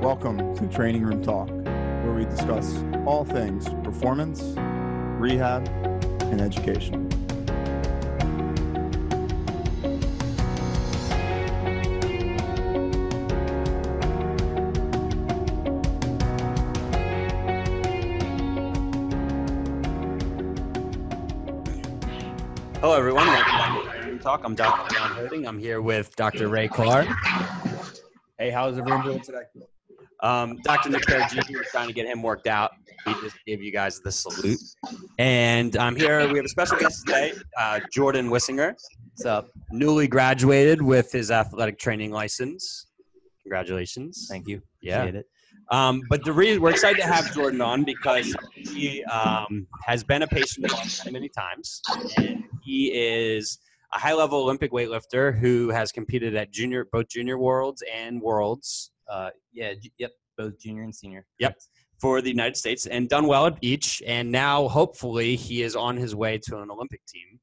Welcome to Training Room Talk, where we discuss all things performance, rehab, and education. Hello, everyone. Welcome back to Training Room Talk. I'm Dr. John Herding. I'm here with Dr. Ray Clark. Hey, how's everyone doing today? Um, Dr. Nick Perugini, we're trying to get him worked out. He just gave you guys the salute. And I'm here. We have a special guest today, uh, Jordan Wissinger. Up? Newly graduated with his athletic training license. Congratulations. Thank you. Yeah. Appreciate it. Um, but the reason we're excited to have Jordan on because he um, has been a patient of ours many, many times. And he is a high level Olympic weightlifter who has competed at junior, both junior worlds and worlds Uh, yeah. Yep. Both junior and senior. Yep. For the United States and done well at each. And now, hopefully, he is on his way to an Olympic team.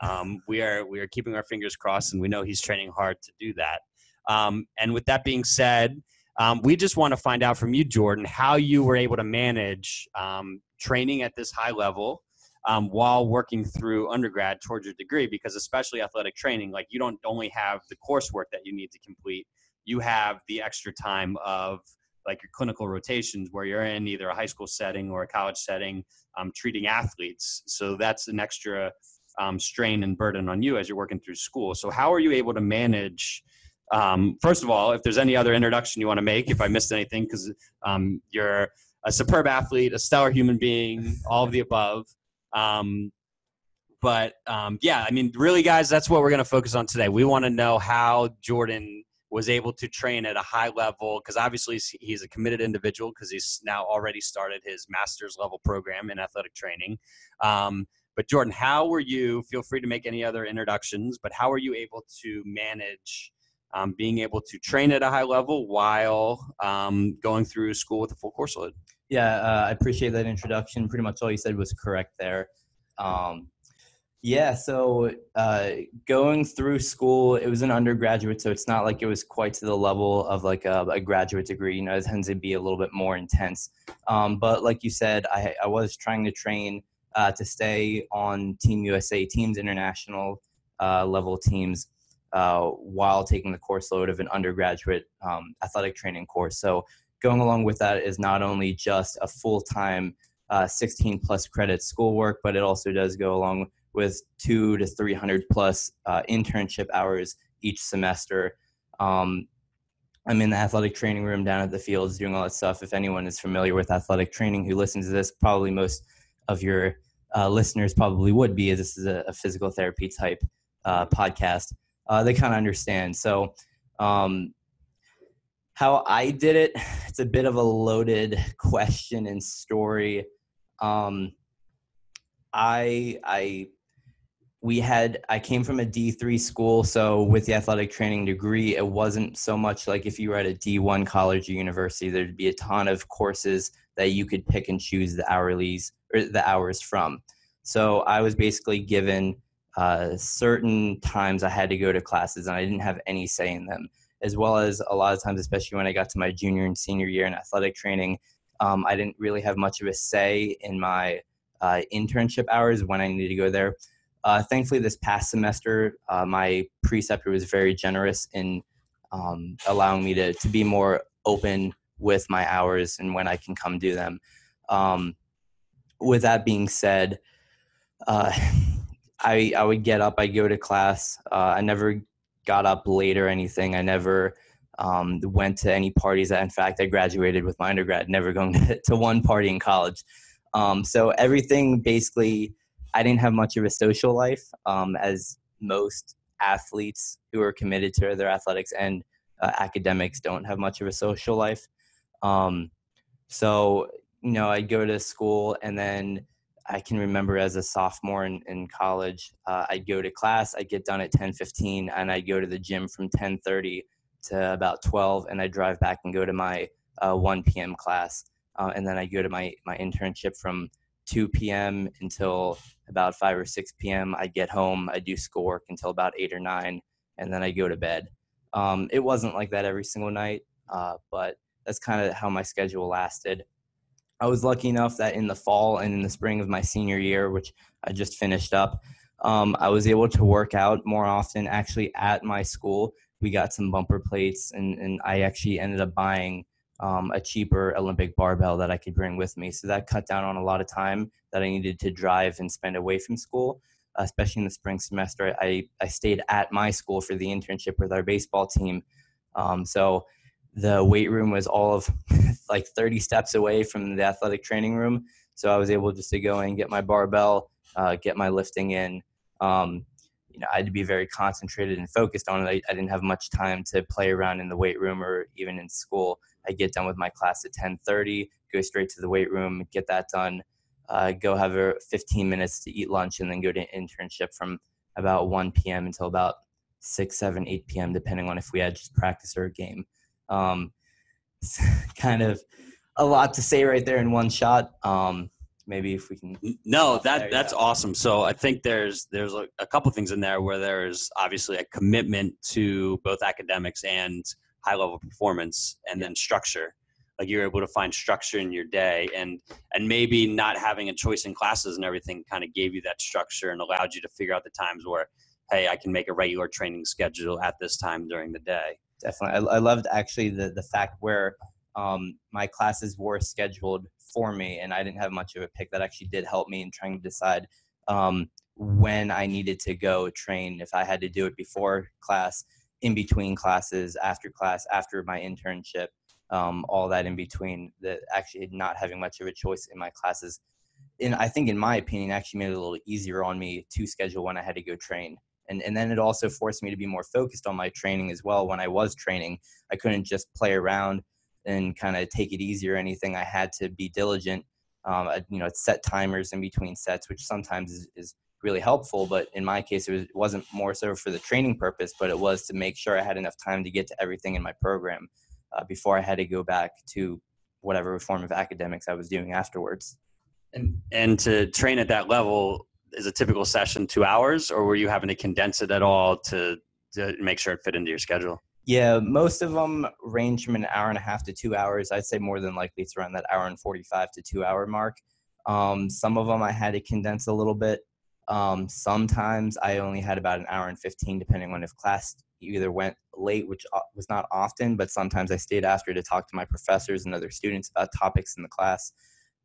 Um, we are we are keeping our fingers crossed, and we know he's training hard to do that. Um, and with that being said, um, we just want to find out from you, Jordan, how you were able to manage um, training at this high level um, while working through undergrad towards your degree. Because especially athletic training, like you don't only have the coursework that you need to complete, you have the extra time of like your clinical rotations where you're in either a high school setting or a college setting um, treating athletes. So that's an extra um, strain and burden on you as you're working through school. So how are you able to manage? Um, first of all, if there's any other introduction you want to make, if I missed anything, because um, you're a superb athlete, a stellar human being, all of the above. Um, but um, yeah, I mean, really, guys, that's what we're going to focus on today. We want to know how Jordan was able to train at a high level because obviously he's- a committed individual because he's now already started his master's level program in athletic training. Um, but Jordan, how were you? Feel free to make any other introductions, but how were you able to manage um, being able to train at a high level while um, going through school with a full course load? Yeah. Uh, I appreciate that introduction. Pretty much all you said was correct there. Um, yeah. So uh, going through school, it was an undergraduate, so it's not like it was quite to the level of like a, a graduate degree. You know, it tends to be a little bit more intense. Um, but like you said, I, I was trying to train uh, to stay on Team USA, teams international uh, level teams. uh, while taking the course load of an undergraduate um, athletic training course. So going along with that is not only just a full-time uh, 16 plus credit schoolwork, but it also does go along with two to 300 plus uh, internship hours each semester. Um, I'm in the athletic training room down at the fields doing all that stuff. If anyone is familiar with athletic training who listens to this, probably most of your uh, listeners probably would be, as this is a, a physical therapy type uh, podcast uh, they kind of understand. So, um, how I did it, it's a bit of a loaded question and story. Um, I I we had I came from a D three school, so with the athletic training degree, it wasn't so much like if you were at a D one college or university, there'd be a ton of courses that you could pick and choose the hourlies or the hours from. So I was basically given uh, certain times I had to go to classes and I didn't have any say in them, as well as a lot of times, especially when I got to my junior and senior year in athletic training, um, I didn't really have much of a say in my uh, internship hours when I needed to go there. Uh, thankfully, this past semester, uh, my preceptor was very generous in um, allowing me to, to be more open with my hours and when I can come do them. Um, with that being said, uh, I I would get up, I go to class. Uh, I never got up late or anything. I never um, went to any parties. In fact, I graduated with my undergrad, never going to, to one party in college. Um, so everything basically, I didn't have much of a social life, um, as most athletes who are committed to their athletics and uh, academics don't have much of a social life. Um, so you know, I'd go to school and then I can remember as a sophomore in, in college, uh, I'd go to class, I'd get done at 10:15, and I'd go to the gym from 10:30 to about 12, and I'd drive back and go to my uh, 1 p.m. class, uh, and then I go to my my internship from 2 p.m. until about 5 or 6 p.m. I get home, I do schoolwork until about 8 or 9, and then I go to bed. Um, it wasn't like that every single night, uh, but that's kind of how my schedule lasted. I was lucky enough that in the fall and in the spring of my senior year, which I just finished up, um, I was able to work out more often actually at my school. We got some bumper plates, and, and I actually ended up buying um, a cheaper Olympic barbell that I could bring with me. So that cut down on a lot of time that I needed to drive and spend away from school, especially in the spring semester. I, I stayed at my school for the internship with our baseball team. Um, so the weight room was all of like 30 steps away from the athletic training room. So I was able just to go and get my barbell, uh, get my lifting in. Um, you know, I had to be very concentrated and focused on it. I, I, didn't have much time to play around in the weight room or even in school. I get done with my class at 10:30, go straight to the weight room, get that done, uh, go have a 15 minutes to eat lunch, and then go to internship from about 1 p.m. until about 6, 7, 8 p.m. depending on if we had just practice or a game. Um, kind of a lot to say right there in one shot. Um, maybe if we can. No, that that's awesome. So I think there's there's a, a couple things in there where there's obviously a commitment to both academics and high level performance, and then structure. Like you're able to find structure in your day, and and maybe not having a choice in classes and everything kind of gave you that structure and allowed you to figure out the times where, hey, I can make a regular training schedule at this time during the day. Definitely, I, I loved actually the the fact where um, my classes were scheduled for me, and I didn't have much of a pick. That actually did help me in trying to decide um, when I needed to go train. If I had to do it before class, in between classes, after class, after my internship, um, all that in between. That actually not having much of a choice in my classes, and I think, in my opinion, actually made it a little easier on me to schedule when I had to go train. And, and then it also forced me to be more focused on my training as well. When I was training, I couldn't just play around and kind of take it easy or anything. I had to be diligent. Um, I, you know, set timers in between sets, which sometimes is, is really helpful. But in my case, it, was, it wasn't more so for the training purpose, but it was to make sure I had enough time to get to everything in my program uh, before I had to go back to whatever form of academics I was doing afterwards. And and to train at that level is a typical session two hours, or were you having to condense it at all to to make sure it fit into your schedule? Yeah, most of them range from an hour and a half to two hours. I'd say more than likely it's around that hour and 45 to two hour mark. Um, some of them I had to condense a little bit. Um, sometimes I only had about an hour and 15, depending on if class either went late, which uh, was not often, but sometimes I stayed after to talk to my professors and other students about topics in the class.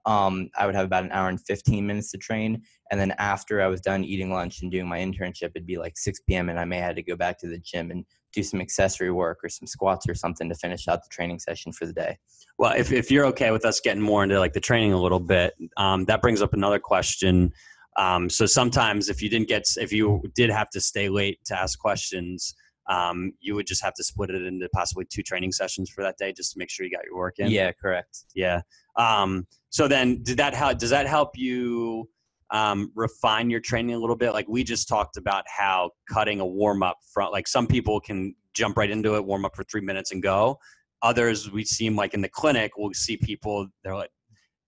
Um, I would have about an hour and 15 minutes to train. And then after I was done eating lunch and doing my internship, it'd be like 6 p.m. and I may have to go back to the gym and do some accessory work or some squats or something to finish out the training session for the day. Well, if, if you're okay with us getting more into like the training a little bit, um, that brings up another question. Um, so sometimes if you didn't get, if you did have to stay late to ask questions, um, you would just have to split it into possibly two training sessions for that day just to make sure you got your work in. Yeah, correct. Yeah. Um, so then did that help, does that help you um, refine your training a little bit. Like we just talked about how cutting a warm up front, like some people can jump right into it, warm up for three minutes and go. Others, we seem like in the clinic, we'll see people, they're like,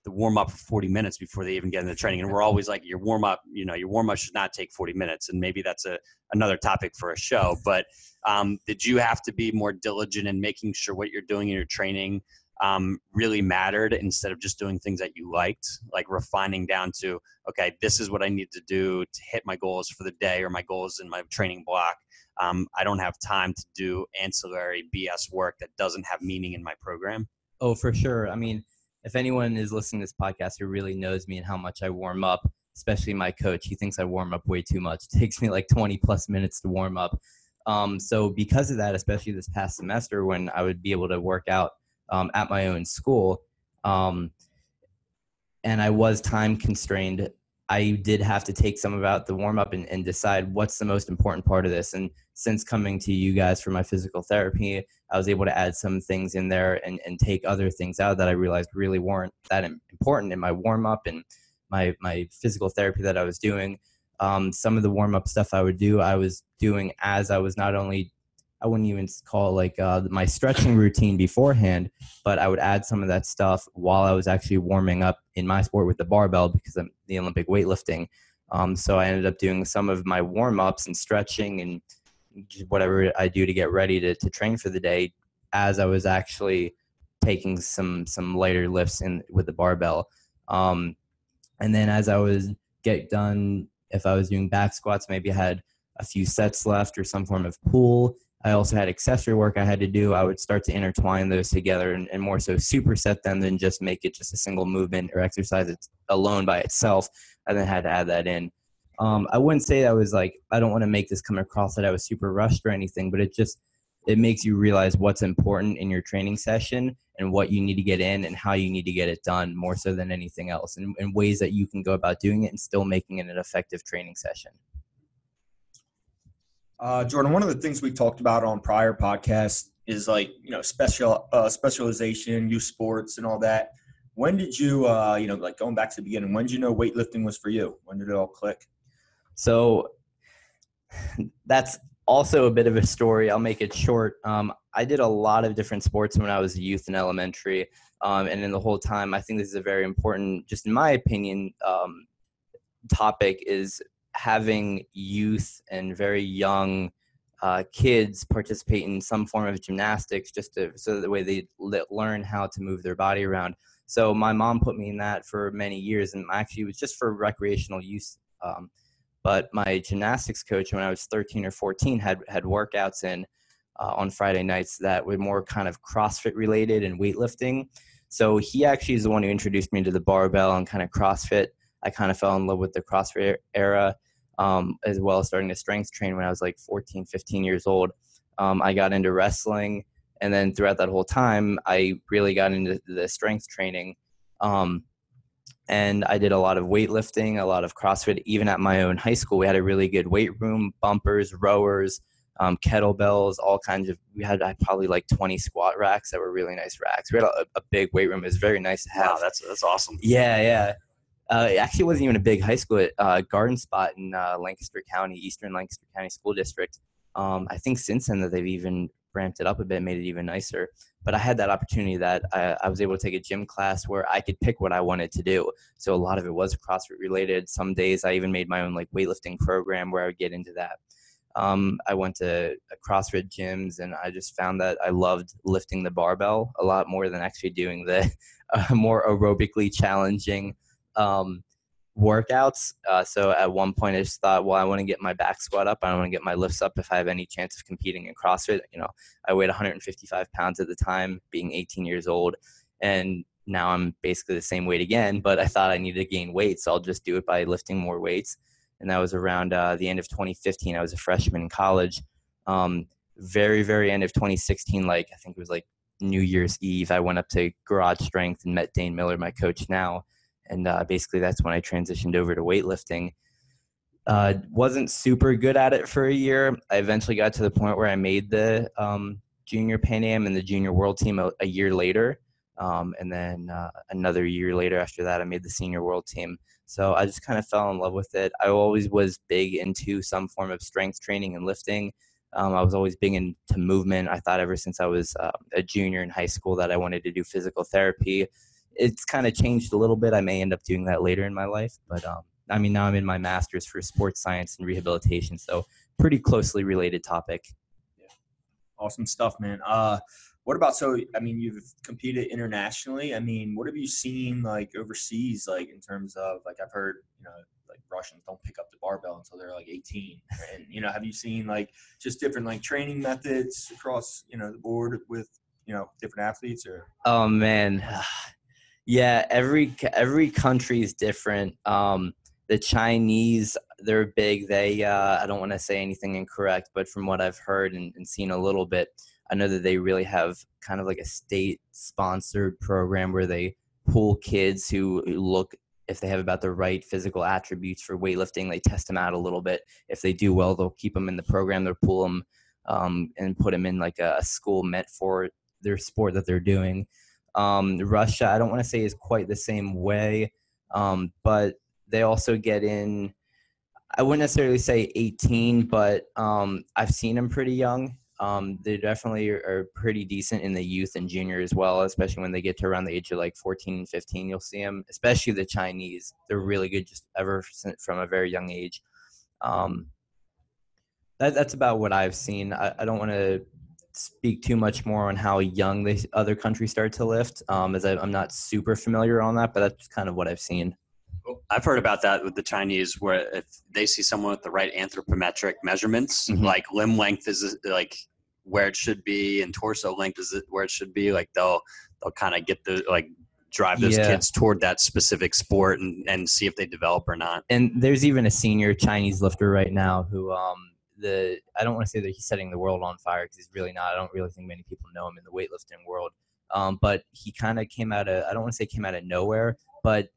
the warm up for 40 minutes before they even get into training. And we're always like, your warm up, you know, your warm up should not take 40 minutes. And maybe that's a, another topic for a show. But um, did you have to be more diligent in making sure what you're doing in your training um, really mattered instead of just doing things that you liked, like refining down to, okay, this is what I need to do to hit my goals for the day or my goals in my training block. Um, I don't have time to do ancillary BS work that doesn't have meaning in my program. Oh, for sure. I mean, if anyone is listening to this podcast who really knows me and how much I warm up, especially my coach, he thinks I warm up way too much. It takes me like 20 plus minutes to warm up. Um, so because of that, especially this past semester when I would be able to work out um, at my own school. Um, and I was time constrained. I did have to take some about the warm up and, and, decide what's the most important part of this. And since coming to you guys for my physical therapy, I was able to add some things in there and, and take other things out that I realized really weren't that important in my warm up and my, my physical therapy that I was doing. Um, some of the warm up stuff I would do, I was doing as I was not only I wouldn't even call like uh, my stretching routine beforehand, but I would add some of that stuff while I was actually warming up in my sport with the barbell because I'm the Olympic weightlifting. Um, so I ended up doing some of my warm ups and stretching and whatever I do to get ready to, to train for the day as I was actually taking some some lighter lifts in with the barbell. Um, and then as I was get done, if I was doing back squats, maybe I had a few sets left or some form of pull. I also had accessory work I had to do. I would start to intertwine those together and, and more so superset them than just make it just a single movement or exercise it alone by itself. I then had to add that in. Um, I wouldn't say that was like, I don't want to make this come across that I was super rushed or anything, but it just, it makes you realize what's important in your training session and what you need to get in and how you need to get it done more so than anything else and, and ways that you can go about doing it and still making it an effective training session. Uh, Jordan, one of the things we talked about on prior podcasts is like you know special uh, specialization, youth sports, and all that. When did you, uh, you know, like going back to the beginning, when did you know weightlifting was for you? When did it all click? So that's also a bit of a story. I'll make it short. Um, I did a lot of different sports when I was a youth in elementary, um, and in the whole time, I think this is a very important, just in my opinion, um, topic is having youth and very young uh, kids participate in some form of gymnastics just to, so the way they learn how to move their body around. So my mom put me in that for many years, and actually it was just for recreational use. Um, but my gymnastics coach, when I was 13 or 14, had had workouts in uh, on Friday nights that were more kind of CrossFit related and weightlifting. So he actually is the one who introduced me to the barbell and kind of CrossFit. I kind of fell in love with the CrossFit era um, as well as starting to strength train when I was like 14, 15 years old. Um, I got into wrestling, and then throughout that whole time, I really got into the strength training. Um, and I did a lot of weightlifting, a lot of CrossFit. Even at my own high school, we had a really good weight room, bumpers, rowers, um, kettlebells, all kinds of. We had probably like 20 squat racks that were really nice racks. We had a, a big weight room. It was very nice to have. Wow, that's that's awesome. Yeah, yeah. Uh, it actually wasn't even a big high school. Uh, Garden Spot in uh, Lancaster County, Eastern Lancaster County School District. Um, I think since then that they've even ramped it up a bit, made it even nicer. But I had that opportunity that I, I, was able to take a gym class where I could pick what I wanted to do. So a lot of it was CrossFit related. Some days I even made my own like weightlifting program where I would get into that. Um, I went to CrossFit gyms and I just found that I loved lifting the barbell a lot more than actually doing the uh, more aerobically challenging um, workouts. Uh, so at one point, I just thought, well, I want to get my back squat up. I want to get my lifts up if I have any chance of competing in CrossFit. You know, I weighed 155 pounds at the time, being 18 years old, and now I'm basically the same weight again. But I thought I needed to gain weight, so I'll just do it by lifting more weights. And that was around uh, the end of 2015. I was a freshman in college. Um, very, very end of 2016, like I think it was like New Year's Eve, I went up to Garage Strength and met Dane Miller, my coach now and uh, basically that's when I transitioned over to weightlifting. Uh, wasn't super good at it for a year. I eventually got to the point where I made the um, junior Pan Am and the junior world team a, a year later. Um, and then uh, another year later after that, I made the senior world team. So I just kind of fell in love with it. I always was big into some form of strength training and lifting. Um, I was always big into movement. I thought ever since I was uh, a junior in high school that I wanted to do physical therapy it's kind of changed a little bit. I may end up doing that later in my life, but um, I mean, now I'm in my master's for sports science and rehabilitation, so pretty closely related topic. Yeah. Awesome stuff, man. Uh, what about so? I mean, you've competed internationally. I mean, what have you seen like overseas, like in terms of like I've heard, you know, like Russians don't pick up the barbell until they're like 18, and you know, have you seen like just different like training methods across you know the board with you know different athletes or? Oh man, yeah, every every country is different. Um, the Chinese, they're big. They, uh, I don't want to say anything incorrect, but from what I've heard and, and seen a little bit, I know that they really have kind of like a state-sponsored program where they pull kids who look if they have about the right physical attributes for weightlifting. They test them out a little bit. If they do well, they'll keep them in the program. They'll pull them um, and put them in like a school meant for their sport that they're doing. Um, Russia, I don't want to say is quite the same way, um, but they also get in. I wouldn't necessarily say 18, but um, I've seen them pretty young. Um, they definitely are, pretty decent in the youth and junior as well, especially when they get to around the age of like 14 and 15. You'll see them, especially the Chinese. They're really good just ever from a very young age. Um, that, that's about what I've seen. I, I don't want to speak too much more on how young the other countries start to lift, um, as I, I'm not super familiar on that, but that's kind of what I've seen. I've heard about that with the Chinese, where if they see someone with the right anthropometric measurements, Mhm. like limb length is like where it should be, and torso length is where it should be, like they'll they'll kind of get the like drive those Yeah. kids toward that specific sport and and see if they develop or not. and there's even a senior Chinese lifter right now who um the I don't want to say that he's setting the world on fire because he's really not. I don't really think many people know him in the weightlifting world. Um, but he kind of came out of I don't want to say came out of nowhere, but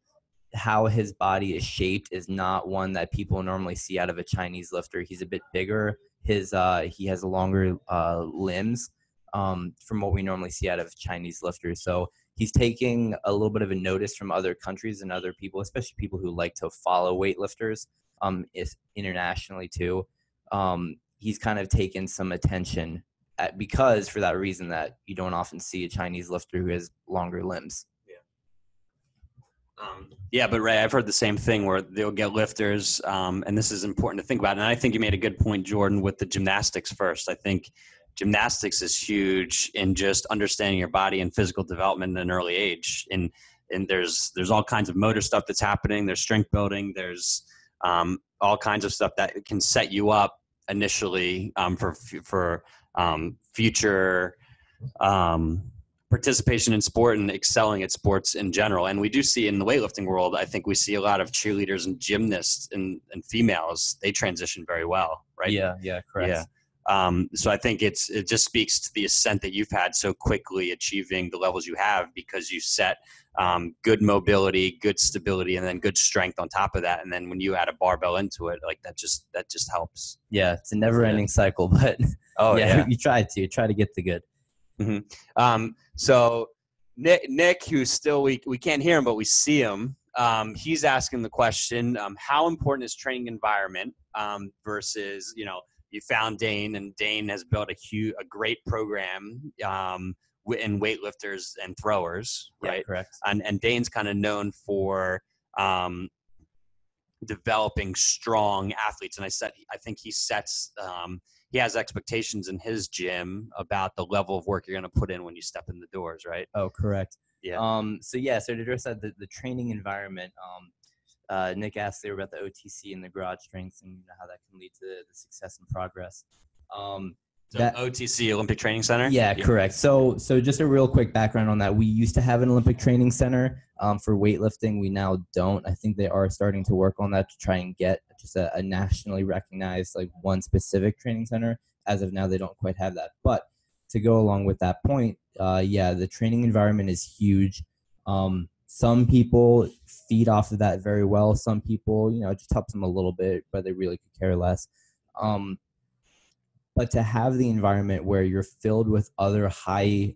how his body is shaped is not one that people normally see out of a Chinese lifter. He's a bit bigger. His uh, he has longer uh, limbs um, from what we normally see out of Chinese lifters. So he's taking a little bit of a notice from other countries and other people, especially people who like to follow weightlifters um, internationally too. Um, he's kind of taken some attention at, because for that reason that you don't often see a Chinese lifter who has longer limbs. Um, yeah, but Ray, I've heard the same thing where they'll get lifters, um, and this is important to think about. And I think you made a good point, Jordan, with the gymnastics first. I think gymnastics is huge in just understanding your body and physical development at an early age. And and there's there's all kinds of motor stuff that's happening. There's strength building. There's um, all kinds of stuff that can set you up initially um, for for um, future um, participation in sport and excelling at sports in general. And we do see in the weightlifting world, I think we see a lot of cheerleaders and gymnasts and, and females. They transition very well, right? Yeah, yeah, correct. Yeah. Um, so I think it's it just speaks to the ascent that you've had so quickly achieving the levels you have because you set um, good mobility, good stability, and then good strength on top of that. And then when you add a barbell into it, like that just that just helps. Yeah, it's a never-ending cycle, but Oh yeah, you try to you try to get the good. Um, so Nick, Nick, who's still we we can't hear him, but we see him. Um, he's asking the question: um, How important is training environment um, versus you know you found Dane and Dane has built a huge a great program um, in weightlifters and throwers, Yeah, right? correct. And and Dane's kind of known for um, developing strong athletes, and I said I think he sets um, he has expectations in his gym about the level of work you're going to put in when you step in the doors, right? Oh, correct. Yeah. Um. So yeah. So to address that, the, the training environment. Um. Uh, Nick asked there about the OTC and the garage strengths and you know, how that can lead to the success and progress. Um. So That- OTC Olympic Training Center. Yeah, correct. So, so just a real quick background on that. We used to have an Olympic training center um, for weightlifting. We now don't. I think they are starting to work on that to try and get just a, a nationally recognized, like one specific training center. As of now, they don't quite have that. But to go along with that point, uh, yeah, the training environment is huge. Um, some people feed off of that very well. Some people, you know, it just helps them a little bit, but they really could care less. Um, but to have the environment where you're filled with other high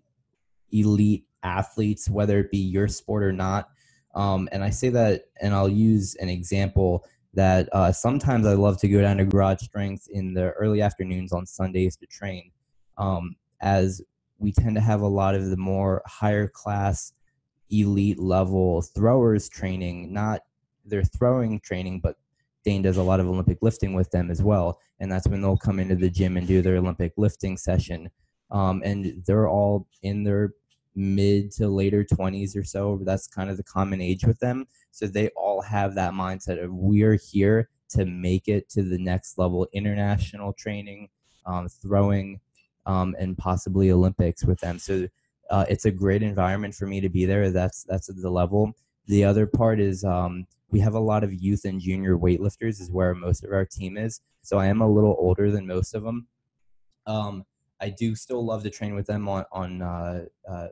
elite athletes whether it be your sport or not um, and i say that and i'll use an example that uh, sometimes i love to go down to garage strength in the early afternoons on sundays to train um, as we tend to have a lot of the more higher class elite level throwers training not their throwing training but Dane does a lot of Olympic lifting with them as well, and that's when they'll come into the gym and do their Olympic lifting session. Um, and they're all in their mid to later 20s or so. That's kind of the common age with them. So they all have that mindset of we're here to make it to the next level, international training, um, throwing, um, and possibly Olympics with them. So uh, it's a great environment for me to be there. That's that's the level. The other part is um, we have a lot of youth and junior weightlifters is where most of our team is. So i am a little older than most of them um, i do still love to train with them on, on uh, uh,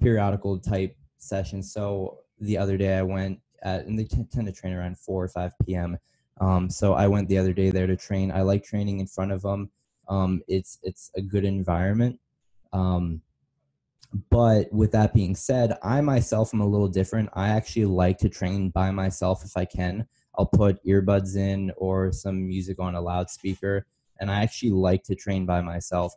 periodical type sessions. So the other day i went at, and they tend to train around 4 or 5 p.m um, so i went the other day there to train. I like training in front of them um, it's it's a good environment. Um, but with that being said, I myself am a little different. I actually like to train by myself if I can. I'll put earbuds in or some music on a loudspeaker, and I actually like to train by myself.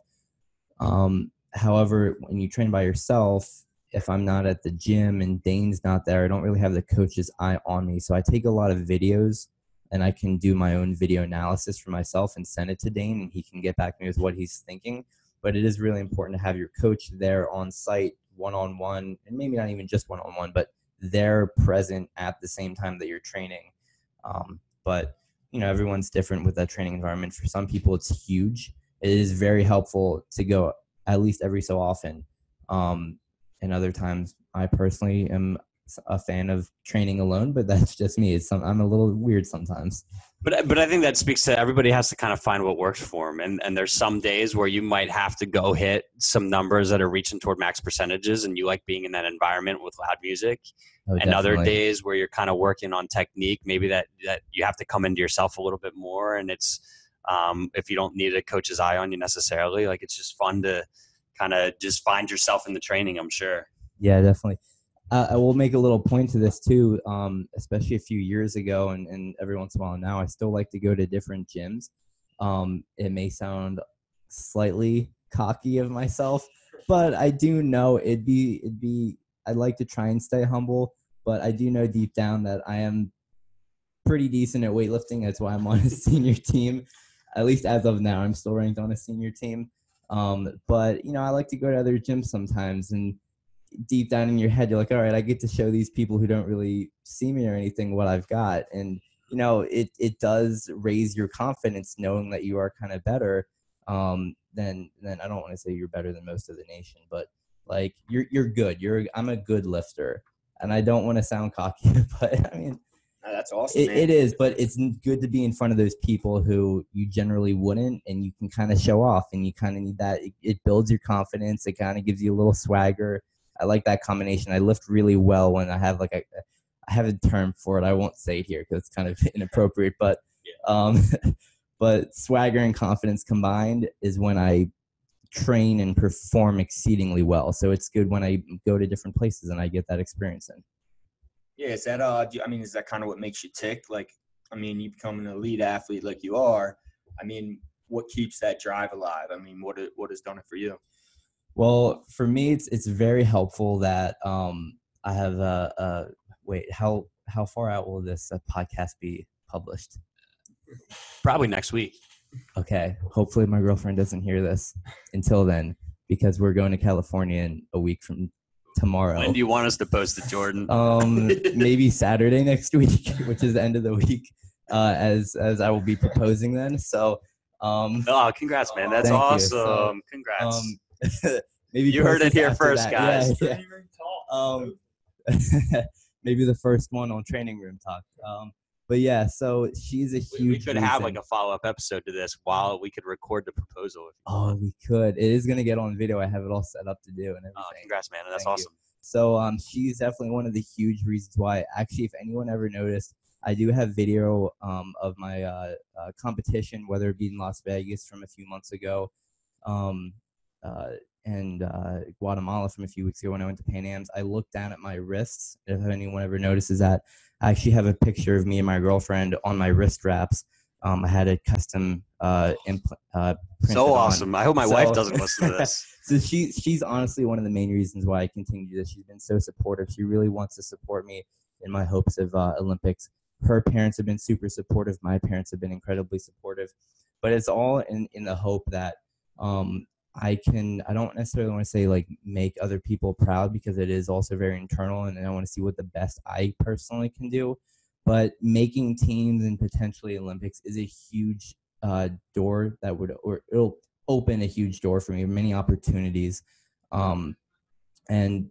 Um, however, when you train by yourself, if I'm not at the gym and Dane's not there, I don't really have the coach's eye on me. So I take a lot of videos and I can do my own video analysis for myself and send it to Dane, and he can get back to me with what he's thinking but it is really important to have your coach there on site, one on one, and maybe not even just one on one, but they're present at the same time that you're training. Um, but you know, everyone's different with that training environment. For some people, it's huge. It is very helpful to go at least every so often. Um, and other times, I personally am a fan of training alone, but that's just me. It's some, I'm a little weird sometimes. But but I think that speaks to everybody has to kind of find what works for them. And and there's some days where you might have to go hit some numbers that are reaching toward max percentages, and you like being in that environment with loud music. Oh, and other days where you're kind of working on technique, maybe that that you have to come into yourself a little bit more. And it's um, if you don't need a coach's eye on you necessarily, like it's just fun to kind of just find yourself in the training. I'm sure. Yeah, definitely. I will make a little point to this too, um, especially a few years ago, and, and every once in a while now. I still like to go to different gyms. Um, it may sound slightly cocky of myself, but I do know it'd be it'd be. I'd like to try and stay humble, but I do know deep down that I am pretty decent at weightlifting. That's why I'm on a senior team, at least as of now. I'm still ranked on a senior team. Um, but you know, I like to go to other gyms sometimes and deep down in your head you're like all right i get to show these people who don't really see me or anything what i've got and you know it it does raise your confidence knowing that you are kind of better um than than i don't want to say you're better than most of the nation but like you're you're good you're i'm a good lifter and i don't want to sound cocky but i mean No, that's awesome. it, it is, but it's good to be in front of those people who you generally wouldn't, and you can kind of show off, and you kind of need that. It, it builds your confidence. It kind of gives you a little swagger. I like that combination. I lift really well when I have like a, I have a term for it. I won't say it here because it's kind of inappropriate, but, um, but swagger and confidence combined is when I train and perform exceedingly well. So it's good when I go to different places and I get that experience in. Yeah, is that uh? Do you, I mean, is that kind of what makes you tick? Like, I mean, you become an elite athlete like you are. I mean, what keeps that drive alive? I mean, what what has done it for you? Well, for me, it's it's very helpful that um, I have a, a wait. How how far out will this uh, podcast be published? Probably next week. Okay, hopefully my girlfriend doesn't hear this until then because we're going to California in a week from tomorrow. When do you want us to post it, Jordan? um, maybe Saturday next week, which is the end of the week, uh, as as I will be proposing then. So, um, oh, congrats, man! That's awesome. So, congrats. um, maybe You heard it here first, that. Guys. yeah. um, maybe the first one on training room talk. Um, but yeah, so she's a we, we huge. could have like a follow up episode to this while we could record the proposal. If you Oh, want. we could. It is gonna get on video. I have it all set up to do and everything. Oh, congrats, man! That's Thank you. awesome. So um, she's definitely one of the huge reasons why. Actually, if anyone ever noticed, I do have video um, of my uh, uh, competition, whether it be in Las Vegas from a few months ago, um, and uh, Guatemala from a few weeks ago when I went to Pan Am's. I looked down at my wrists. If anyone ever notices that, I actually have a picture of me and my girlfriend on my wrist wraps. Um, I had a custom uh, impl- uh, So on. awesome! I hope my wife doesn't listen to this. So she she's honestly one of the main reasons why I continue to do this. She's been so supportive. She really wants to support me in my hopes of uh, Olympics. Her parents have been super supportive. My parents have been incredibly supportive. But it's all in in the hope that um, I can. I don't necessarily want to say like make other people proud because it is also very internal, and I want to see what the best I personally can do. But making teams and potentially Olympics is a huge uh, door that would or it'll open a huge door for me, many opportunities, um, and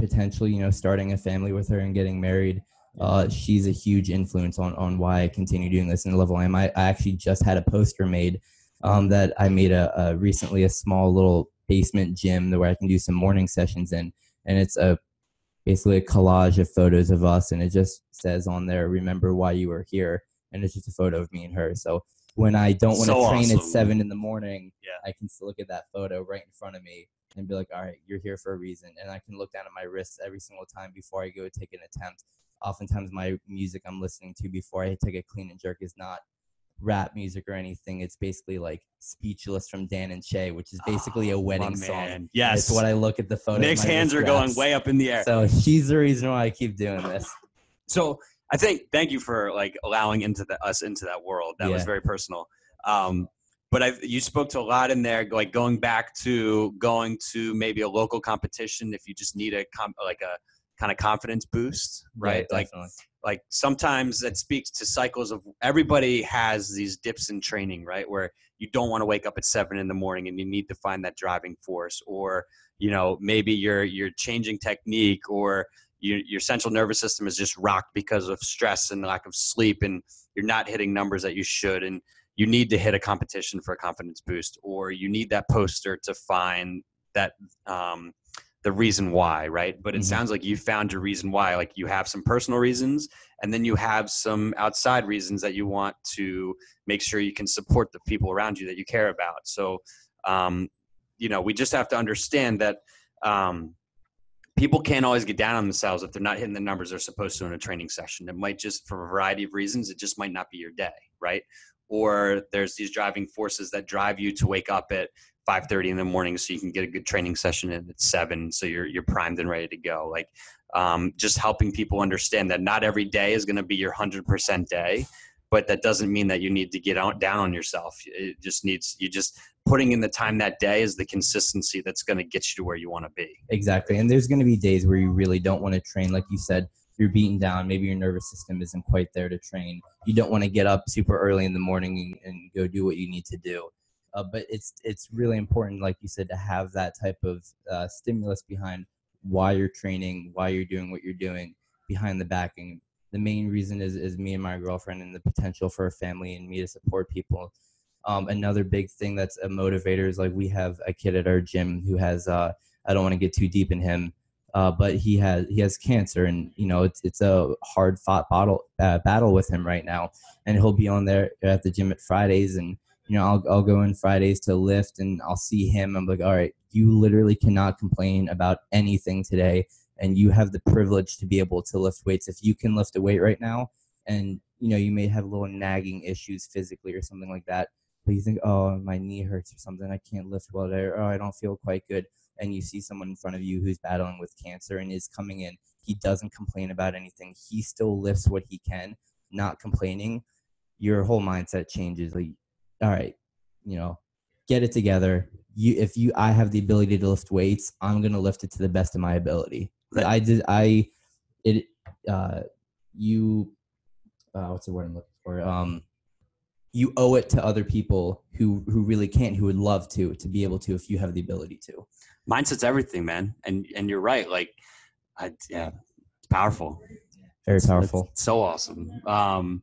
potentially, you know, starting a family with her and getting married. Uh, she's a huge influence on on why I continue doing this in the level I am. I, I actually just had a poster made um, that I made a, a recently a small little basement gym where I can do some morning sessions in, and it's a basically a collage of photos of us, and it just says on there, "Remember why you were here," and it's just a photo of me and her. So when I don't want to So train at seven in the morning, Yeah. I can still look at that photo right in front of me and be like, all right, you're here for a reason. And I can look down at my wrists every single time before I go take an attempt. Oftentimes, my music I'm listening to before I take a clean and jerk is not rap music or anything. It's basically like Speechless from Dan and Shay, which is basically a Oh, wedding song. Yes. It's what I look at the photo. Nick's hands are going way up in the air. So she's the reason why I keep doing this. So I think thank you for like allowing into the, us into that world. That was very personal. Um, but I you spoke to a lot in there, like going back to going to maybe a local competition if you just need a com- like a kind of confidence boost, right? Yeah, like definitely. Like sometimes that speaks to cycles of everybody has these dips in training right? Where you don't want to wake up at seven in the morning and you need to find that driving force or you know maybe you're you're changing technique or you, your central nervous system is just rocked because of stress and lack of sleep and you're not hitting numbers that you should and you need to hit a competition for a confidence boost or you need that poster to find that um, the reason why, right? But it Mhm. sounds like you found your reason why. Like you have some personal reasons, and then you have some outside reasons that you want to make sure you can support the people around you that you care about. So, um, you know, we just have to understand that um, people can't always get down on themselves if they're not hitting the numbers they're supposed to in a training session. It might just, for a variety of reasons, it just might not be your day, right? Or there's these driving forces that drive you to wake up at 5:30 in the morning so you can get a good training session in at seven, so you're you're primed and ready to go. Like um, just helping people understand that not every day is going to be your hundred percent day, but that doesn't mean that you need to get out, down on yourself. It just needs you just putting in the time that day is the consistency that's going to get you to where you want to be. Exactly. And there's going to be days where you really don't want to train. Like you said, you're beaten down. Maybe your nervous system isn't quite there to train. You don't want to get up super early in the morning and, and go do what you need to do. Uh, but it's it's really important, like you said, to have that type of uh, stimulus behind why you're training, why you're doing what you're doing, behind the backing. The main reason is is me and my girlfriend and the potential for a family and me to support people. Um, another big thing that's a motivator is like we have a kid at our gym who has uh, I don't want to get too deep in him, uh, but he has he has cancer, and you know it's it's a hard fought battle uh, battle with him right now, and he'll be on there at the gym at Fridays, and you know I'll I'll go in Fridays to lift, and I'll see him. I'm like, all right, you literally cannot complain about anything today, and you have the privilege to be able to lift weights. If you can lift a weight right now, and you know you may have little nagging issues physically or something like that but you think, oh, my knee hurts or something, I can't lift well there, or oh, I don't feel quite good, and you see someone in front of you who's battling with cancer and is coming in, he doesn't complain about anything, he still lifts what he can, not complaining, your whole mindset changes. Like, all right, you know, get it together. You, if you, I have the ability to lift weights, I'm gonna lift it to the best of my ability. Right. I did, I, it, uh, you, uh, what's the word I'm looking for? Um, you owe it to other people who who really can't who would love to to be able to if you have the ability to Mindset's everything, man, and and you're right. Like, I, yeah, it's powerful. very It's- powerful it's so awesome. Um,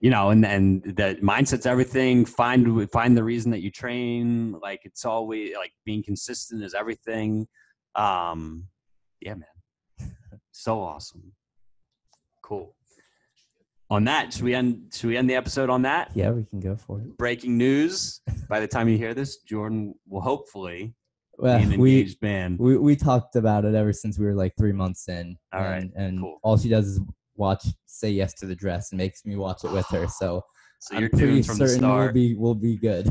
you know, and and that mindset's everything. Find find the reason that you train. Like it's always like being consistent is everything. Um, yeah, man, so awesome. Cool. On that, should we end? Should we end the episode on that? yeah we can go for it Breaking news. By the time you hear this, Jordan will hopefully well be an we, engaged man. we we talked about it ever since we were like three months in All right, and, and cool. all she does is watch say yes to the dress and makes me watch it with her so So i'm you're pretty from certain we'll be we'll be good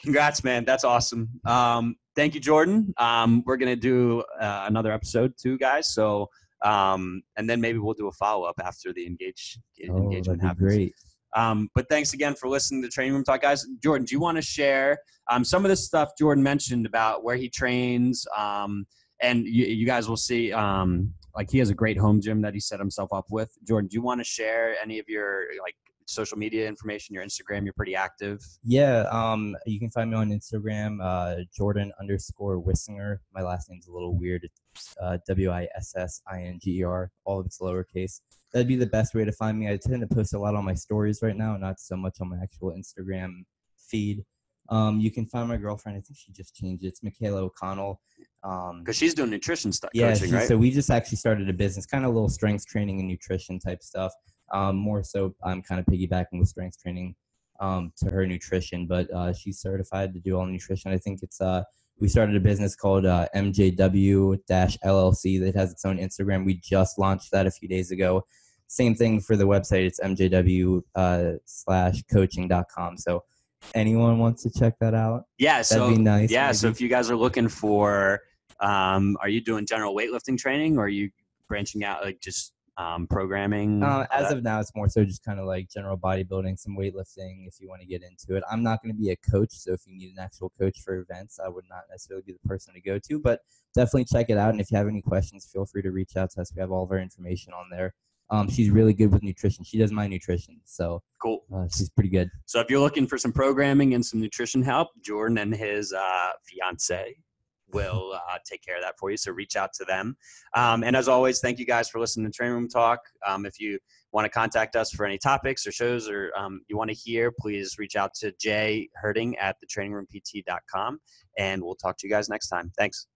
Congrats, man. That's awesome. Um, thank you, Jordan. Um, we're gonna do uh, another episode too, guys. So, um, and then maybe we'll do a follow up after the engage oh engagement that'd be happens. great Um, but thanks again for listening to Training Room Talk, guys. Jordan, do you want to share um, some of the stuff Jordan mentioned about where he trains? Um, and you, you guys will see, um, like he has a great home gym that he set himself up with. Jordan, do you want to share any of your like social media information, your Instagram? You're pretty active. Yeah, um, you can find me on Instagram, uh, Jordan underscore Wissinger. My last name's a little weird. It's uh, W I S S I N G E R. All of it's lowercase. That'd be the best way to find me. I tend to post a lot on my stories right now, not so much on my actual Instagram feed. Um, you can find my girlfriend. I think she just changed it. It's Michaela O'Connell. Um, Because she's doing nutrition stuff, yeah, coaching, she- right? so we just actually started a business, kind of a little strength training and nutrition type stuff. Um, more so, I'm kind of piggybacking with strength training um, to her nutrition, but uh, she's certified to do all nutrition. I think it's uh, we started a business called uh, MJW LLC that has its own Instagram. We just launched that a few days ago. Same thing for the website. It's MJW uh, slash coaching.com. So anyone wants to check that out, yeah, so that'd be nice. yeah, so if you guys are looking for, um, are you doing general weightlifting training, or are you branching out like just um, programming? Um, as Uh, of now, it's more so just kind of like general bodybuilding, some weightlifting if you want to get into it. I'm not going to be a coach, so if you need an actual coach for events, I would not necessarily be the person to go to, but definitely check it out. And if you have any questions, feel free to reach out to us. We have all of our information on there. Um, she's really good with nutrition. She does my nutrition, so cool. uh, she's pretty good. So if you're looking for some programming and some nutrition help, Jordan and his uh, fiance will uh, take care of that for you. So reach out to them. Um, and as always, thank you guys for listening to Training Room Talk. Um, if you want to contact us for any topics or shows or um, you want to hear, please reach out to Jay Herding at thetrainingroomt.com. And we'll talk to you guys next time. Thanks.